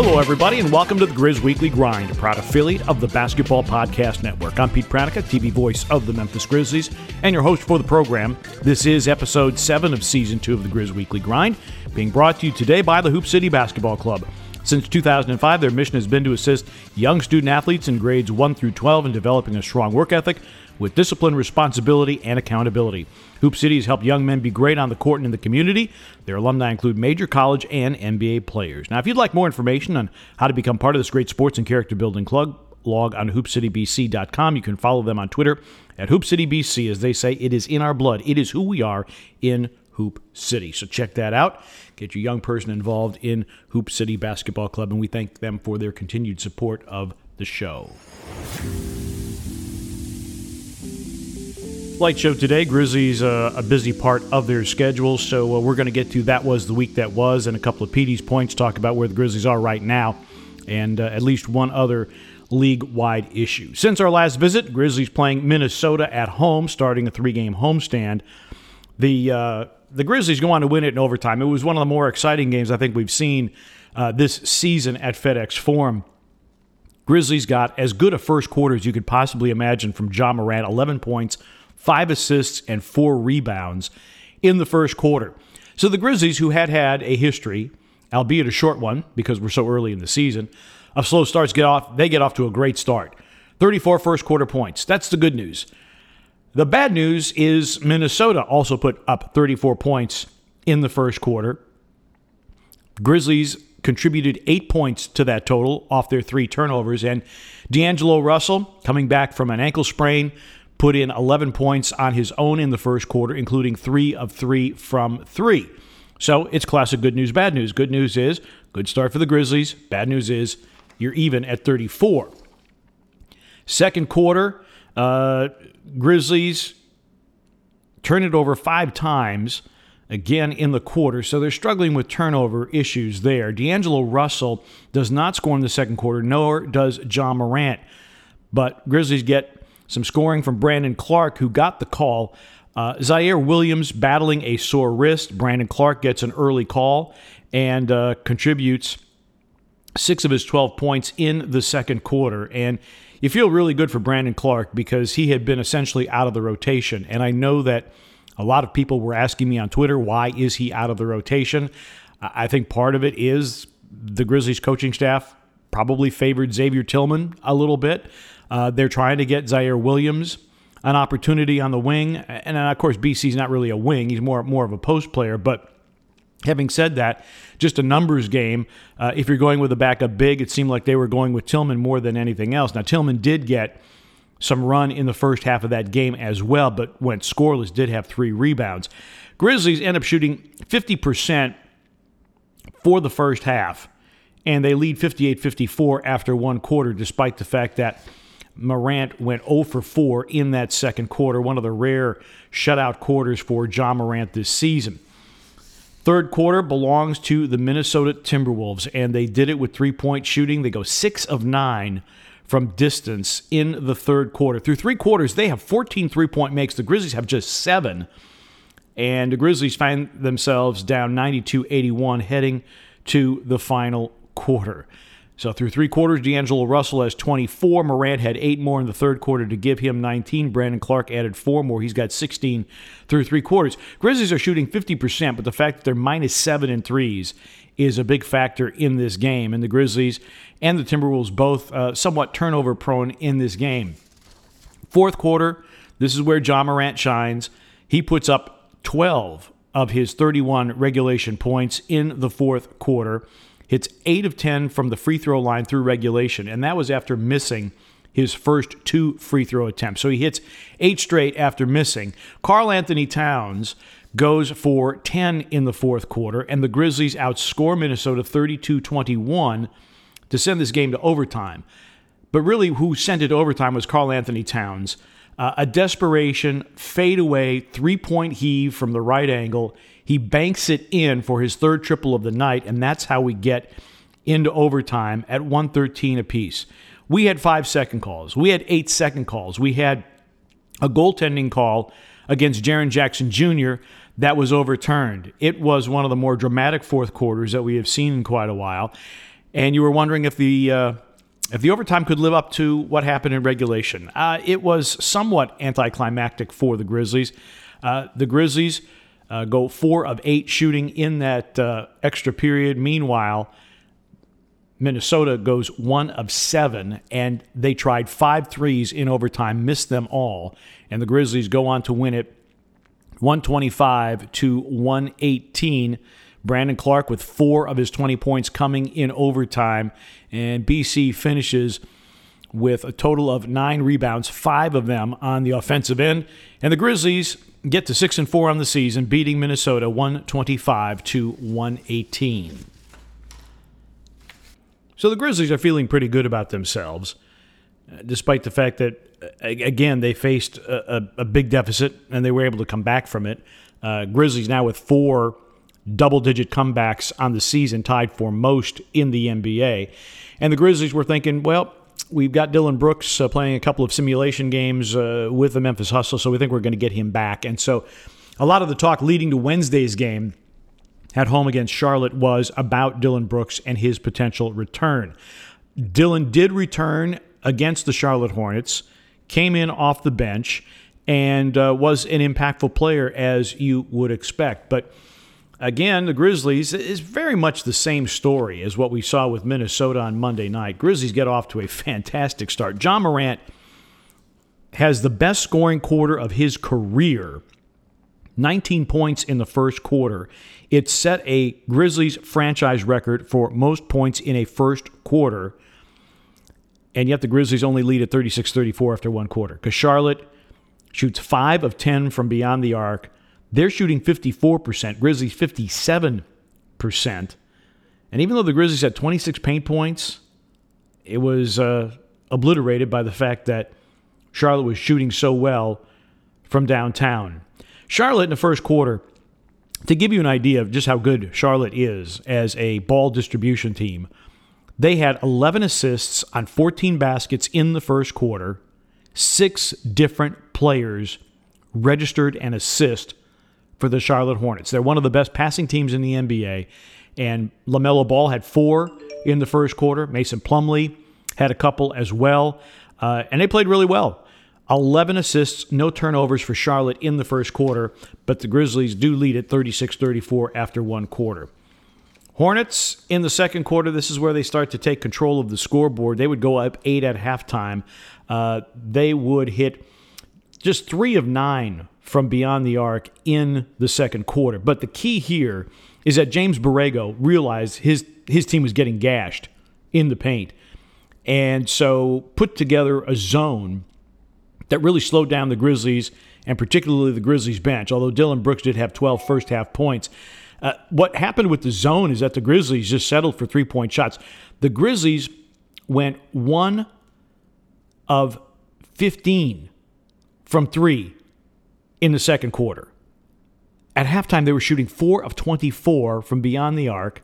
Hello, everybody, and welcome to the Grizz Weekly Grind, a proud affiliate of the Basketball Podcast Network. I'm Pete Pranica, TV voice of the Memphis Grizzlies, and your host for the program. This is episode 7 of season 2 of the Grizz Weekly Grind, being brought to you today by the Hoop City Basketball Club. Since 2005, their mission has been to assist young student athletes in grades 1 through 12 in developing a strong work ethic with discipline, responsibility, and accountability. Hoop City has helped young men be great on the court and in the community. Their alumni include major college and NBA players. Now, if you'd like more information on how to become part of this great sports and character building club, log on hoopcitybc.com. You can follow them on Twitter at hoopcitybc. As they say, it is in our blood. It is who we are in Hoop City. So check that out. Get your young person involved in Hoop City Basketball Club, and we thank them for their continued support of the show. Light show today. Grizzlies uh, a busy part of their schedule, so uh, we're going to get to that was the week that was and a couple of Petey's points. Talk about where the Grizzlies are right now, and uh, at least one other league-wide issue. Since our last visit, Grizzlies playing Minnesota at home, starting a three-game homestand. The uh, the Grizzlies go on to win it in overtime. It was one of the more exciting games I think we've seen uh, this season at FedEx Forum. Grizzlies got as good a first quarter as you could possibly imagine from Ja Morant, 11 points five assists, and four rebounds in the first quarter. So the Grizzlies, who had had a history, albeit a short one because we're so early in the season, of slow starts, get off. They get off to a great start. 34 first quarter points. That's the good news. The bad news is Minnesota also put up 34 points in the first quarter. Grizzlies contributed eight points to that total off their three turnovers. And D'Angelo Russell, coming back from an ankle sprain, put in 11 points on his own in the first quarter, including three of three from three. So it's classic good news, bad news. Good news is good start for the Grizzlies. Bad news is you're even at 34. Second quarter, uh, Grizzlies turn it over five times again in the quarter. So they're struggling with turnover issues there. D'Angelo Russell does not score in the second quarter, nor does Ja Morant. But Grizzlies get some scoring from Brandon Clarke, who got the call. Uh, Ziaire Williams battling a sore wrist. Brandon Clarke gets an early call and uh, contributes six of his 12 points in the second quarter. And you feel really good for Brandon Clarke because he had been essentially out of the rotation. And I know that a lot of people were asking me on Twitter, why is he out of the rotation? I think part of it is the Grizzlies coaching staff probably favored Xavier Tillman a little bit. Uh, they're trying to get Ziaire Williams an opportunity on the wing, and of course BC's not really a wing; he's more more of a post player. But having said that, just a numbers game. Uh, if you're going with a backup big, it seemed like they were going with Tillman more than anything else. Now Tillman did get some run in the first half of that game as well, but went scoreless. Did have three rebounds. Grizzlies end up shooting 50% for the first half, and they lead 58 54 after one quarter, despite the fact that Morant went 0 for 4 in that second quarter, one of the rare shutout quarters for Ja Morant this season. Third quarter belongs to the Minnesota Timberwolves, and they did it with three point shooting. They go six of nine from distance in the third quarter. Through three quarters, they have 14 three point makes. The Grizzlies have just seven. And the Grizzlies find themselves down 92 81 heading to the final quarter. So through three quarters, D'Angelo Russell has 24. Morant had eight more in the third quarter to give him 19. Brandon Clarke added four more. He's got 16 through three quarters. Grizzlies are shooting 50%, but the fact that they're minus seven in threes is a big factor in this game. And the Grizzlies and the Timberwolves both uh, somewhat turnover prone in this game. Fourth quarter, this is where Ja Morant shines. He puts up 12 of his 31 regulation points in the fourth quarter hits 8 of 10 from the free throw line through regulation, and that was after missing his first two free throw attempts. So he hits eight straight after missing. Karl-Anthony Towns goes for 10 in the fourth quarter, and the Grizzlies outscore Minnesota 32 21 to send this game to overtime. But really, who sent it to overtime was Karl-Anthony Towns. Uh, a desperation fadeaway three point heave from the right angle. He banks it in for his third triple of the night, and that's how we get into overtime at 113 apiece. We had five second calls. We had eight second calls. We had a goaltending call against Jaren Jackson Jr. that was overturned. It was one of the more dramatic fourth quarters that we have seen in quite a while. and you were wondering if the uh, if the overtime could live up to what happened in regulation. Uh, it was somewhat anticlimactic for the Grizzlies. Uh, the Grizzlies uh, go four of eight shooting in that uh, extra period. Meanwhile, Minnesota goes one of seven, and they tried five threes in overtime, missed them all, and the Grizzlies go on to win it 125 to 118. Brandon Clarke with four of his 20 points coming in overtime, and BC finishes with a total of nine rebounds, five of them on the offensive end. And the Grizzlies get to six and four on the season, beating Minnesota 125 to 118. So the Grizzlies are feeling pretty good about themselves, uh, despite the fact that, again, they faced a, a, a big deficit and they were able to come back from it. Uh, Grizzlies now with four double digit comebacks on the season, tied for most in the NBA. And the Grizzlies were thinking, well, we've got Dillon Brooks uh, playing a couple of simulation games uh, with the Memphis Hustle, so we think we're going to get him back. And so a lot of the talk leading to Wednesday's game at home against Charlotte was about Dillon Brooks and his potential return. Dillon did return against the Charlotte Hornets, came in off the bench, and uh, was an impactful player as you would expect. But again, the Grizzlies is very much the same story as what we saw with Minnesota on Monday night. Grizzlies get off to a fantastic start. Ja Morant has the best scoring quarter of his career 19 points in the first quarter. It set a Grizzlies franchise record for most points in a first quarter. And yet the Grizzlies only lead at 36 34 after one quarter because Charlotte shoots 5 of 10 from beyond the arc. They're shooting 54%, Grizzlies 57%. And even though the Grizzlies had 26 paint points, it was uh, obliterated by the fact that Charlotte was shooting so well from downtown. Charlotte in the first quarter, to give you an idea of just how good Charlotte is as a ball distribution team, they had 11 assists on 14 baskets in the first quarter. Six different players registered an assist for the Charlotte Hornets. They're one of the best passing teams in the NBA. And LaMelo Ball had four in the first quarter. Mason Plumlee had a couple as well. Uh, and they played really well. 11 assists, no turnovers for Charlotte in the first quarter, but the Grizzlies do lead at 36 34 after one quarter. Hornets in the second quarter, this is where they start to take control of the scoreboard. They would go up eight at halftime. Uh, they would hit just three of nine from beyond the arc in the second quarter. But the key here is that James Borrego realized his his team was getting gashed in the paint. And so put together a zone that really slowed down the Grizzlies and particularly the Grizzlies bench. Although Dillon Brooks did have 12 first half points. Uh, what happened with the zone is that the Grizzlies just settled for three point shots. The Grizzlies went one of 15 from three in the second quarter. At halftime, they were shooting four of 24 from beyond the arc,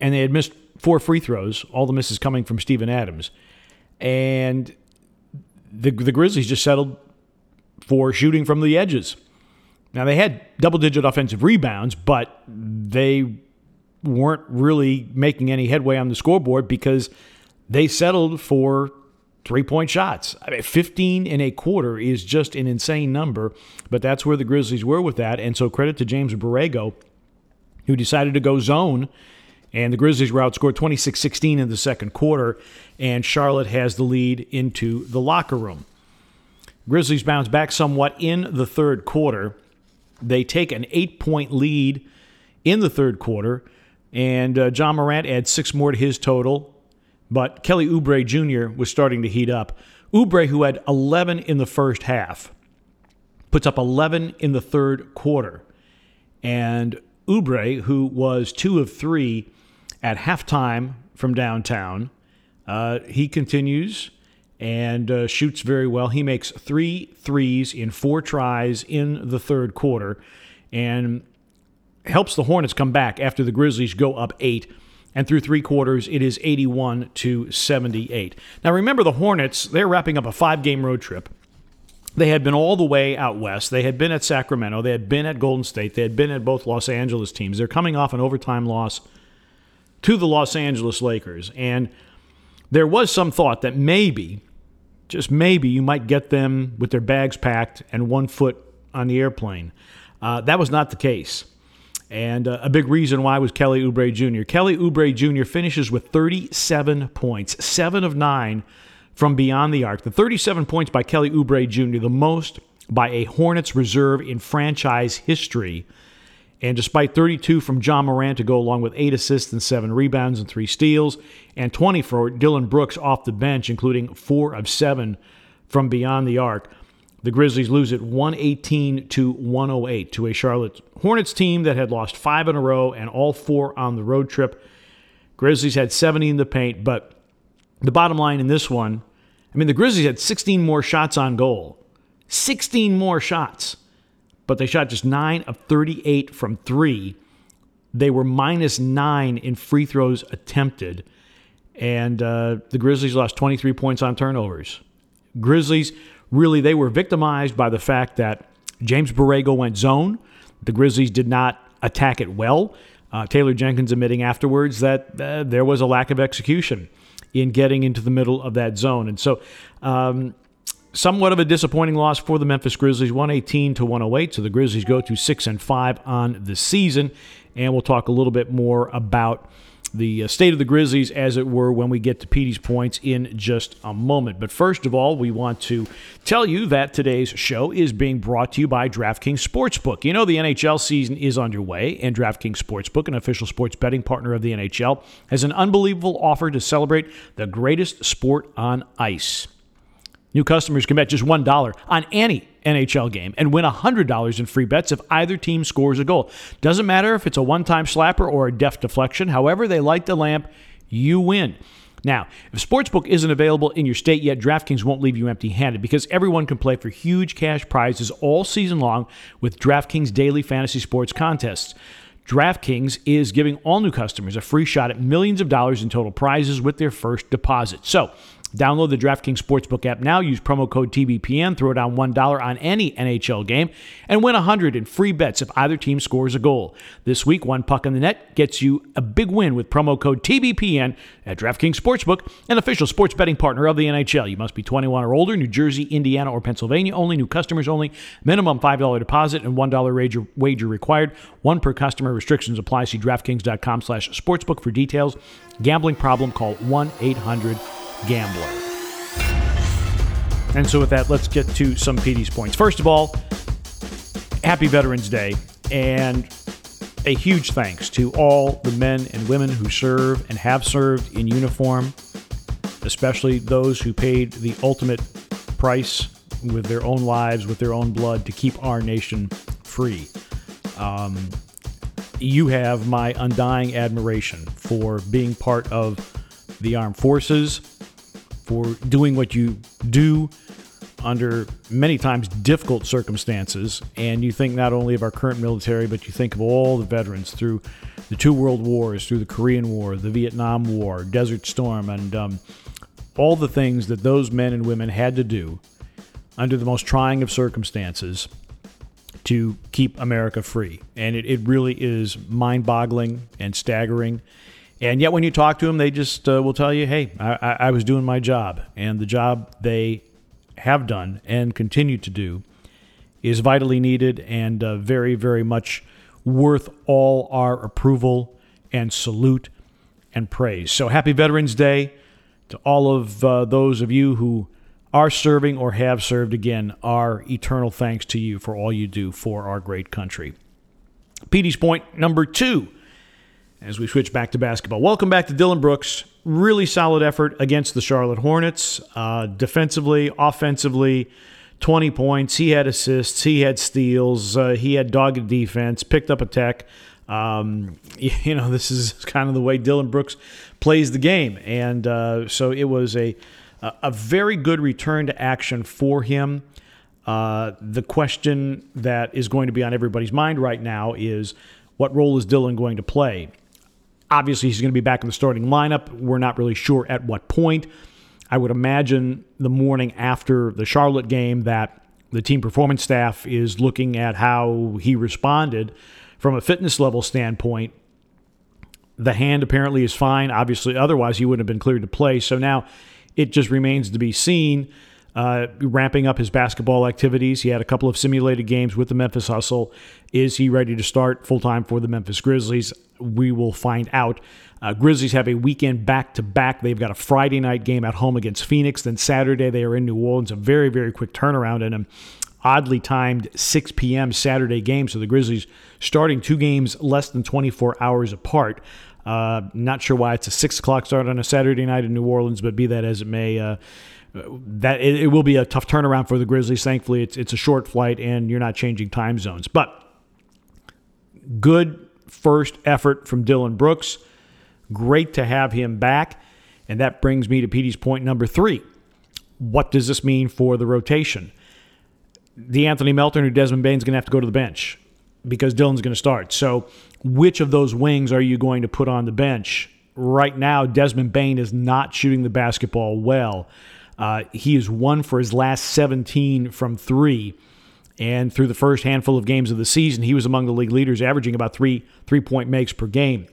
and they had missed four free throws, all the misses coming from Steven Adams. And the, the Grizzlies just settled for shooting from the edges. Now, they had double digit offensive rebounds, but they weren't really making any headway on the scoreboard because they settled for three point shots. I mean, 15 in a quarter is just an insane number, but that's where the Grizzlies were with that. And so credit to James Borrego, who decided to go zone. And the Grizzlies were outscored 26 16 in the second quarter, and Charlotte has the lead into the locker room. Grizzlies bounce back somewhat in the third quarter. They take an eight point lead in the third quarter, and uh, Ja Morant adds six more to his total. But Kelly Oubre Jr. was starting to heat up. Oubre, who had 11 in the first half, puts up 11 in the third quarter. And Oubre, who was two of three at halftime from downtown, uh, he continues and uh, shoots very well. He makes three threes in four tries in the third quarter and helps the Hornets come back after the Grizzlies go up eight and through three quarters, it is 81 to 78. Now, remember the Hornets, they're wrapping up a five game road trip. They had been all the way out west. They had been at Sacramento. They had been at Golden State. They had been at both Los Angeles teams. They're coming off an overtime loss to the Los Angeles Lakers. And there was some thought that maybe, just maybe, you might get them with their bags packed and one foot on the airplane. Uh, that was not the case. And uh, a big reason why was Kelly Oubre Jr. Kelly Oubre Jr. finishes with 37 points, seven of nine from beyond the arc. The 37 points by Kelly Oubre Jr., the most by a Hornets reserve in franchise history. And despite 32 from Ja Morant to go along with eight assists and seven rebounds and three steals, and 20 for Dillon Brooks off the bench, including four of seven from beyond the arc, the Grizzlies lose it 118 to 108 to a Charlotte Hornets team that had lost five in a row and all four on the road trip. Grizzlies had 70 in the paint, but the bottom line in this one, I mean, the Grizzlies had 16 more shots on goal. 16 more shots, but they shot just 9 of 38 from 3. They were minus 9 in free throws attempted, and uh, the Grizzlies lost 23 points on turnovers. Grizzlies really they were victimized by the fact that James Borrego went zone. The Grizzlies did not attack it well. Uh, Taylor Jenkins admitting afterwards that uh, there was a lack of execution in getting into the middle of that zone. And so, um, somewhat of a disappointing loss for the Memphis Grizzlies, 118 to 108. So the Grizzlies go to 6 and 5 on the season. And we'll talk a little bit more about the uh, state of the Grizzlies, as it were, when we get to Petey's points in just a moment. But first of all, we want to tell you that today's show is being brought to you by DraftKings Sportsbook. You know, the NHL season is underway, and DraftKings Sportsbook, an official sports betting partner of the NHL, has an unbelievable offer to celebrate the greatest sport on ice. New customers can bet just $1 on any NHL game and win $100 in free bets if either team scores a goal. Doesn't matter if it's a one time slapper or a deft deflection, however, they light the lamp, you win. Now, if Sportsbook isn't available in your state yet, DraftKings won't leave you empty handed because everyone can play for huge cash prizes all season long with DraftKings daily fantasy sports contests. DraftKings is giving all new customers a free shot at millions of dollars in total prizes with their first deposit. So, Download the DraftKings Sportsbook app now. Use promo code TBPN. Throw down $1 on any NHL game and win 100 in free bets if either team scores a goal. This week, one puck in the net gets you a big win with promo code TBPN at DraftKings Sportsbook, an official sports betting partner of the NHL. You must be 21 or older, New Jersey, Indiana, or Pennsylvania only, new customers only, minimum $5 deposit and $1 wager, required. One per customer. Restrictions apply. See DraftKings.com slash sportsbook for details. Gambling problem, call 1 800 gambler. And so, with that, let's get to some Petey's points. First of all, happy Veterans Day, and a huge thanks to all the men and women who serve and have served in uniform, especially those who paid the ultimate price with their own lives, with their own blood to keep our nation free. Um, you have my undying admiration for being part of the armed forces, for doing what you do under many times difficult circumstances. And you think not only of our current military, but you think of all the veterans through the two world wars, through the Korean War, the Vietnam War, Desert Storm, and um, all the things that those men and women had to do under the most trying of circumstances to keep America free. And it, it really is mind boggling and staggering and yet, when you talk to them, they just uh, will tell you, hey, I, I was doing my job. And the job they have done and continue to do is vitally needed and uh, very, very much worth all our approval and salute and praise. So, happy Veterans Day to all of uh, those of you who are serving or have served. Again, our eternal thanks to you for all you do for our great country. Petey's point number two as we switch back to basketball. Welcome back to Dillon Brooks. Really solid effort against the Charlotte Hornets. Uh, defensively, offensively, 20 points. He had assists, he had steals, uh, he had dogged defense, picked up a tech. Um, you know, this is kind of the way Dillon Brooks plays the game. And uh, so it was a, a very good return to action for him. Uh, the question that is going to be on everybody's mind right now is what role is Dillon going to play? Obviously, he's going to be back in the starting lineup. We're not really sure at what point. I would imagine the morning after the Charlotte game that the team performance staff is looking at how he responded from a fitness level standpoint. The hand apparently is fine. Obviously, otherwise, he wouldn't have been cleared to play. So now it just remains to be seen. Uh, ramping up his basketball activities. He had a couple of simulated games with the Memphis Hustle. Is he ready to start full time for the Memphis Grizzlies? We will find out. Uh, Grizzlies have a weekend back to back. They've got a Friday night game at home against Phoenix. Then Saturday they are in New Orleans. A very, very quick turnaround in them oddly timed 6 p.m. Saturday game. So the Grizzlies starting two games less than 24 hours apart. Uh, not sure why it's a six o'clock start on a Saturday night in New Orleans, but be that as it may, uh, that it, it, will be a tough turnaround for the Grizzlies. Thankfully, it's it's a short flight and you're not changing time zones. But good first effort from Dillon Brooks. Great to have him back, and that brings me to Petey's point number three. What does this mean for the rotation? De'Anthony Melton or Desmond Bane's going to have to go to the bench because Dillon's going to start. So, which of those wings are you going to put on the bench? Right now, Desmond Bane is not shooting the basketball well. Uh, he is one for his last 17 from three. And through the first handful of games of the season, he was among the league leaders, averaging about three three point makes per game.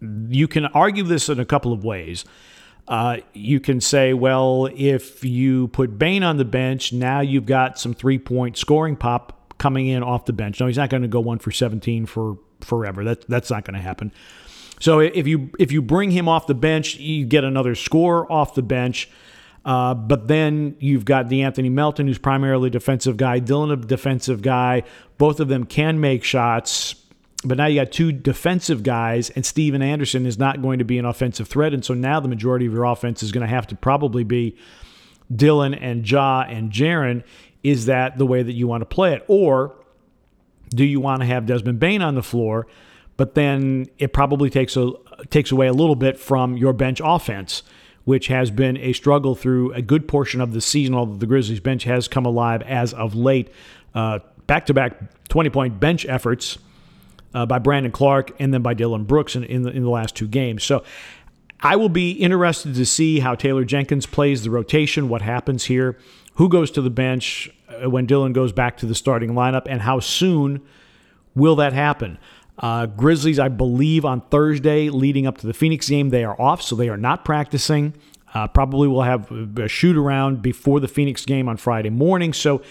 You can argue this in a couple of ways. Uh, you can say, well, if you put Bane on the bench, now you've got some three point scoring pop coming in off the bench. No, he's not going to go one for 17 for forever. That, that's not going to happen. So if you if you bring him off the bench, you get another score off the bench. Uh, but then you've got De'Anthony Melton, who's primarily defensive guy, Dillon, a defensive guy. Both of them can make shots. But now you got two defensive guys, and Steven Anderson is not going to be an offensive threat. And so now the majority of your offense is going to have to probably be Dillon and Ja and Jaren. Is that the way that you want to play it? Or do you want to have Desmond Bane on the floor? But then it probably takes a takes away a little bit from your bench offense, which has been a struggle through a good portion of the season. Although the Grizzlies bench has come alive as of late, back to back twenty point bench efforts uh, by Brandon Clarke and then by Dillon Brooks in, in the, in the last two games. So I will be interested to see how Taylor Jenkins plays the rotation, what happens here, who goes to the bench uh, when Dillon goes back to the starting lineup, and how soon will that happen. Uh, Grizzlies, I believe, on Thursday leading up to the Phoenix game, they are off, so they are not practicing. Uh, probably will have a shoot around before the Phoenix game on Friday morning. So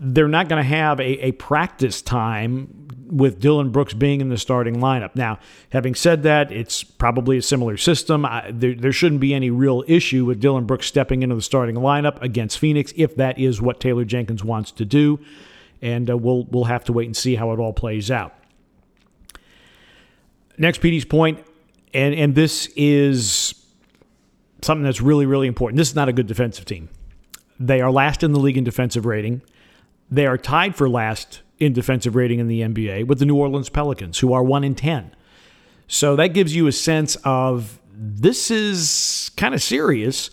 they're not going to have a, a practice time with Dillon Brooks being in the starting lineup. Now, having said that, it's probably a similar system. I, there, there shouldn't be any real issue with Dillon Brooks stepping into the starting lineup against Phoenix if that is what Taylor Jenkins wants to do. And uh, we'll, we'll have to wait and see how it all plays out. Next, Petey's point, and, and this is something that's really, really important. This is not a good defensive team. They are last in the league in defensive rating. They are tied for last in defensive rating in the NBA with the New Orleans Pelicans, who are 1 in 10. So that gives you a sense of this is kind of serious.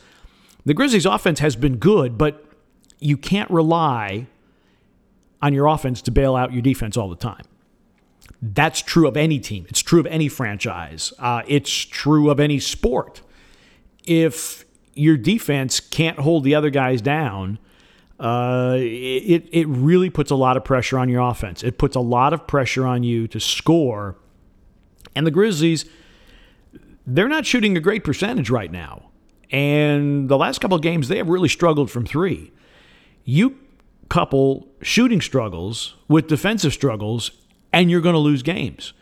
The Grizzlies' offense has been good, but you can't rely on your offense to bail out your defense all the time. That's true of any team. It's true of any franchise. Uh, it's true of any sport. If your defense can't hold the other guys down, uh, it, it really puts a lot of pressure on your offense. It puts a lot of pressure on you to score. And the Grizzlies, they're not shooting a great percentage right now. And the last couple of games, they have really struggled from three. You couple shooting struggles with defensive struggles, and you're going to lose games.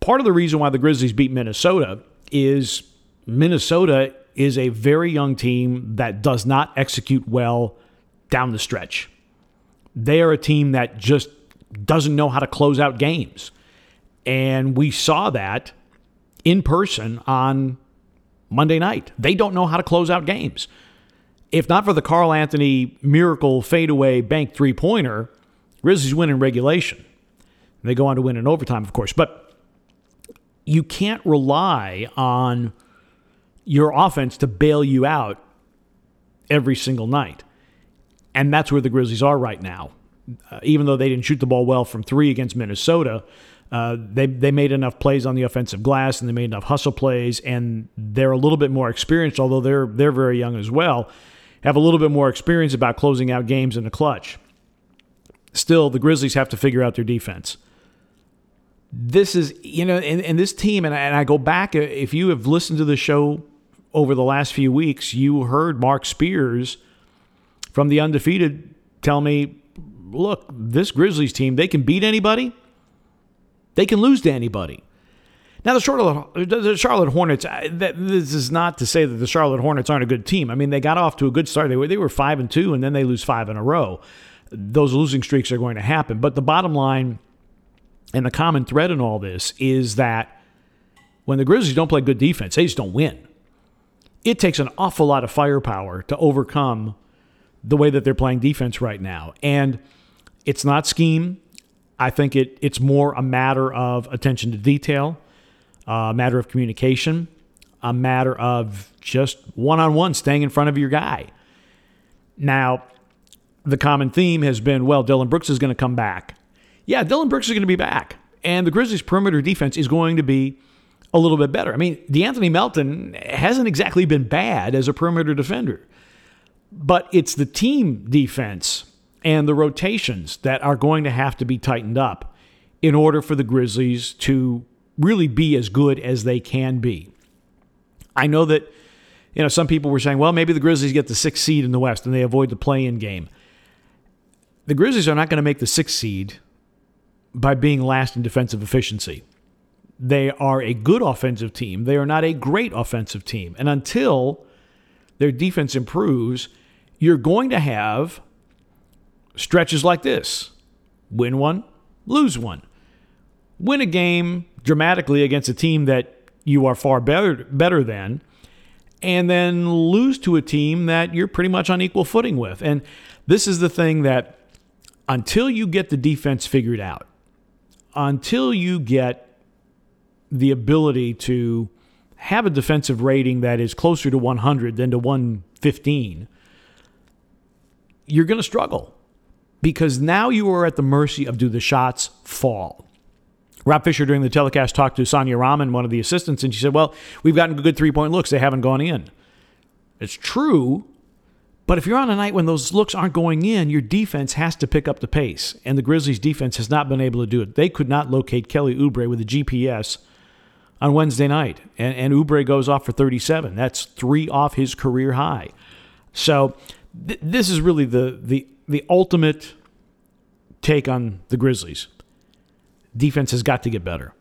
Part of the reason why the Grizzlies beat Minnesota is Minnesota is a very young team that does not execute well down the stretch. They are a team that just doesn't know how to close out games. And we saw that in person on Monday night. They don't know how to close out games. If not for the Karl-Anthony miracle fadeaway bank three pointer, Grizzlies win in regulation. They go on to win in overtime, of course. But you can't rely on your offense to bail you out every single night. And that's where the Grizzlies are right now. Uh, even though they didn't shoot the ball well from three against Minnesota, uh, they they made enough plays on the offensive glass and they made enough hustle plays, and they're a little bit more experienced, although they're they're very young as well. Have a little bit more experience about closing out games in the clutch. Still, the Grizzlies have to figure out their defense. This is, you know, and, this team, and I, and I go back, uh, if you have listened to the show over the last few weeks, you heard Marc Spears from the undefeated tell me, look, this Grizzlies team, they can beat anybody, they can lose to anybody. Now the Charlotte, the Charlotte Hornets. This is not to say that the Charlotte Hornets aren't a good team. I mean, they got off to a good start. They were they were five and two, and then they lose five in a row. Those losing streaks are going to happen. But the bottom line, and the common thread in all this is that when the Grizzlies don't play good defense, they just don't win. It takes an awful lot of firepower to overcome the way that they're playing defense right now, and it's not scheme. I think it it's more a matter of attention to detail a matter of communication, a matter of just one on one staying in front of your guy. Now, the common theme has been well, Dillon Brooks is going to come back. Yeah, Dillon Brooks is going to be back. And the Grizzlies' perimeter defense is going to be a little bit better. I mean, De'Anthony Melton hasn't exactly been bad as a perimeter defender, but it's the team defense and the rotations that are going to have to be tightened up in order for the Grizzlies to really be as good as they can be. I know that you know some people were saying, well, maybe the Grizzlies get the sixth seed in the West and they avoid the play-in game. The Grizzlies are not going to make the sixth seed by being last in defensive efficiency. They are a good offensive team. They are not a great offensive team. And until their defense improves, you're going to have stretches like this win one, lose one. Win a game, dramatically against a team that you are far better better than and then lose to a team that you're pretty much on equal footing with. And this is the thing that until you get the defense figured out, until you get the ability to have a defensive rating that is closer to 100 than to 115, you're going to struggle because now you are at the mercy of do the shots fall. Rob Fischer during the telecast talked to Sonia Raman, one of the assistants, and she said, Well, we've gotten good three point looks. They haven't gone in. It's true, but if you're on a night when those looks aren't going in, your defense has to pick up the pace. And the Grizzlies defense has not been able to do it. They could not locate Kelly Oubre with a GPS on Wednesday night. And, and Oubre goes off for 37. That's three off his career high. So th- this is really the, the, the ultimate take on the Grizzlies defense has got to get better.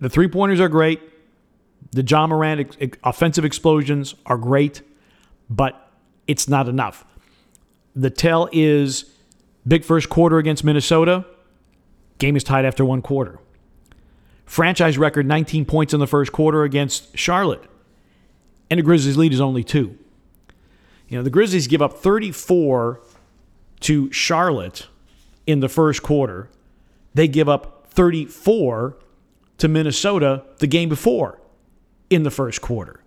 The three pointers are great. The Ja Morant ex- offensive explosions are great, but it's not enough. The tell is big first quarter against Minnesota. Game is tied after one quarter. Franchise record 19 points in the first quarter against Charlotte. And the Grizzlies' lead is only two. You know, the Grizzlies give up 34 to Charlotte in the first quarter. They give up 34 to Minnesota the game before in the first quarter.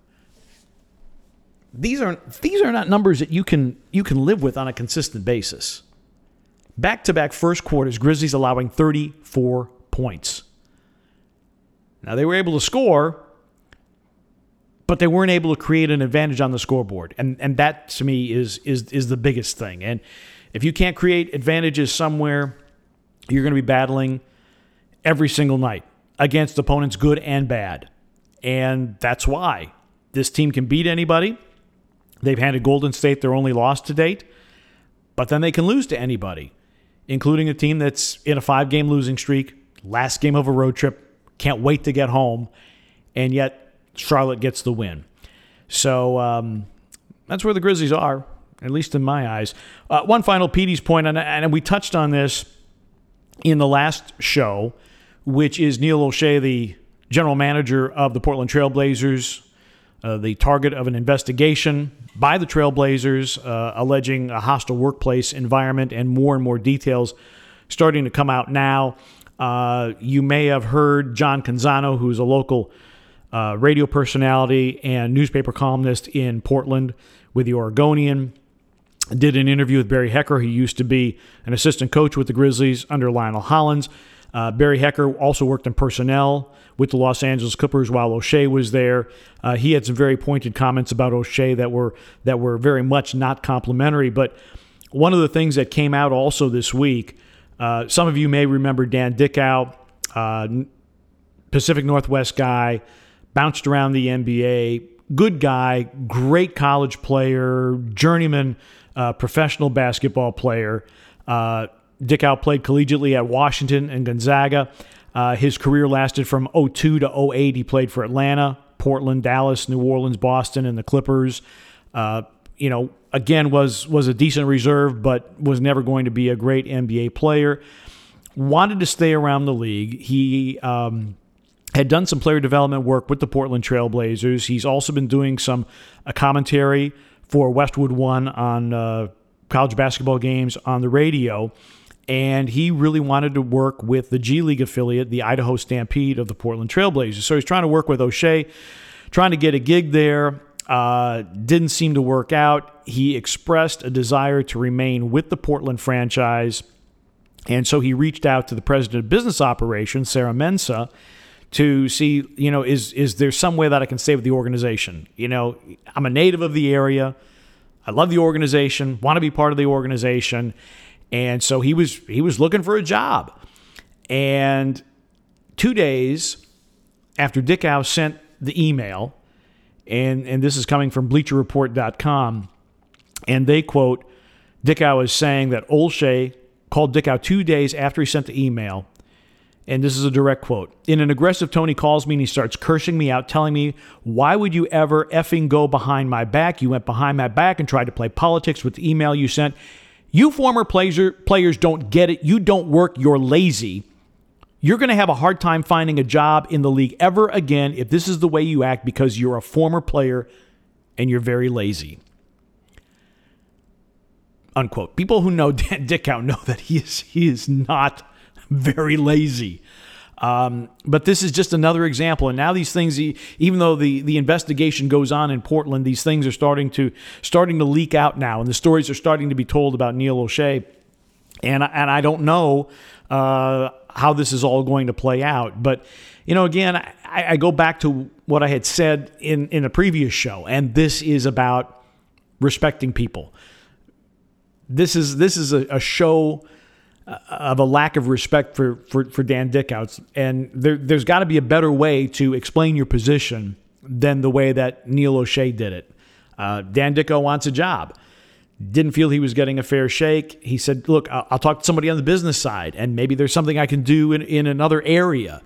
These are these are not numbers that you can you can live with on a consistent basis. Back-to-back first quarters, Grizzlies allowing 34 points. Now they were able to score, but they weren't able to create an advantage on the scoreboard. And and that to me is is is the biggest thing. And if you can't create advantages somewhere, you're going to be battling every single night against opponents good and bad. And that's why this team can beat anybody. They've handed Golden State their only loss to date, but then they can lose to anybody, including a team that's in a five game losing streak, last game of a road trip, can't wait to get home, and yet Charlotte gets the win. So um, that's where the Grizzlies are, at least in my eyes. Uh, one final Petey's point, and, and we touched on this in the last show, which is Neil Olshey, the general manager of the Portland Trailblazers, uh, the target of an investigation by the Trailblazers uh, alleging a hostile workplace environment, and more and more details starting to come out now. Uh, you may have heard John Canzano, who's a local uh, radio personality and newspaper columnist in Portland with the Oregonian did an interview with Barry Hecker. He used to be an assistant coach with the Grizzlies under Lionel Hollins. Uh, Barry Hecker also worked in personnel with the Los Angeles Clippers while Olshey was there. Uh, he had some very pointed comments about Olshey that were that were very much not complimentary. But one of the things that came out also this week, uh, some of you may remember Dan Dickau, uh, Pacific Northwest guy, bounced around the NBA, good guy, great college player, journeyman uh, professional basketball player. Uh, Dickau played collegiately at Washington and Gonzaga. Uh, his career lasted from 02 to 08. He played for Atlanta, Portland, Dallas, New Orleans, Boston, and the Clippers. Uh, you know, again was was a decent reserve, but was never going to be a great NBA player. Wanted to stay around the league. He um, had done some player development work with the Portland Trailblazers. He's also been doing some a commentary for Westwood One on uh, college basketball games on the radio. And he really wanted to work with the G League affiliate, the Idaho Stampede of the Portland Trailblazers. So he's trying to work with Olshey, trying to get a gig there. Uh, didn't seem to work out. He expressed a desire to remain with the Portland franchise. And so he reached out to the president of business operations, Sarah Mensah, to see, you know, is is there some way that I can stay with the organization? You know, I'm a native of the area. I love the organization, want to be part of the organization. And so he was he was looking for a job. And 2 days after Dickau sent the email, and and this is coming from bleacherreport.com, and they quote Dickau is saying that Olshey called Dickau 2 days after he sent the email and this is a direct quote. In an aggressive tone, he calls me and he starts cursing me out, telling me, Why would you ever effing go behind my back? You went behind my back and tried to play politics with the email you sent. You former players, players don't get it. You don't work. You're lazy. You're going to have a hard time finding a job in the league ever again if this is the way you act because you're a former player and you're very lazy. Unquote. People who know Dan Dickau know that he is he is not very lazy. Um, but this is just another example. And now these things, even though the, the investigation goes on in Portland, these things are starting to starting to leak out now, and the stories are starting to be told about Neil Olshey. And and I don't know uh, how this is all going to play out. But you know, again, I, I go back to what I had said in in a previous show, and this is about respecting people. This is this is a, a show of a lack of respect for, for, for Dan Dickau. And there, there's got to be a better way to explain your position than the way that Neil Olshey did it. Uh, Dan Dickau wants a job. Didn't feel he was getting a fair shake. He said, Look, I'll, I'll talk to somebody on the business side, and maybe there's something I can do in, in another area.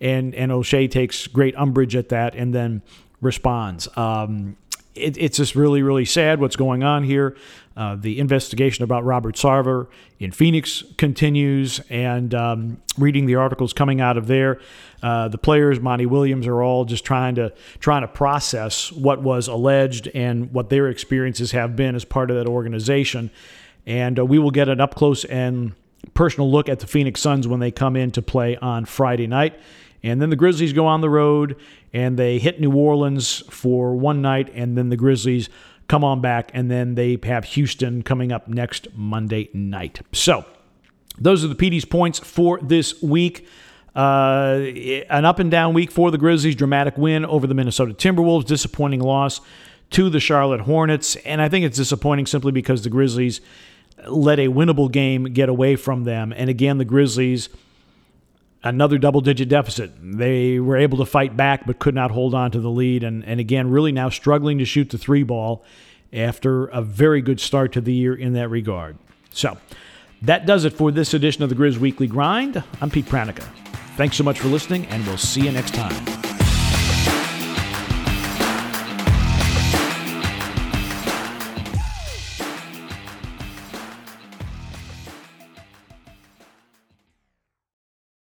And, and Olshey takes great umbrage at that and then responds. Um, it, it's just really, really sad what's going on here. Uh, the investigation about Robert Sarver in Phoenix continues, and um, reading the articles coming out of there, uh, the players, Monty Williams, are all just trying to trying to process what was alleged and what their experiences have been as part of that organization. And uh, we will get an up close and personal look at the Phoenix Suns when they come in to play on Friday night. And then the Grizzlies go on the road and they hit New Orleans for one night, and then the Grizzlies come on back, and then they have Houston coming up next Monday night. So those are the Petey's points for this week. Uh, an up and down week for the Grizzlies. Dramatic win over the Minnesota Timberwolves. Disappointing loss to the Charlotte Hornets. And I think it's disappointing simply because the Grizzlies let a winnable game get away from them. And again, the Grizzlies another double digit deficit. They were able to fight back but could not hold on to the lead. And, and again, really now struggling to shoot the three ball after a very good start to the year in that regard. So that does it for this edition of the Grizz Weekly Grind. I'm Pete Pranica. Thanks so much for listening, and we'll see you next time.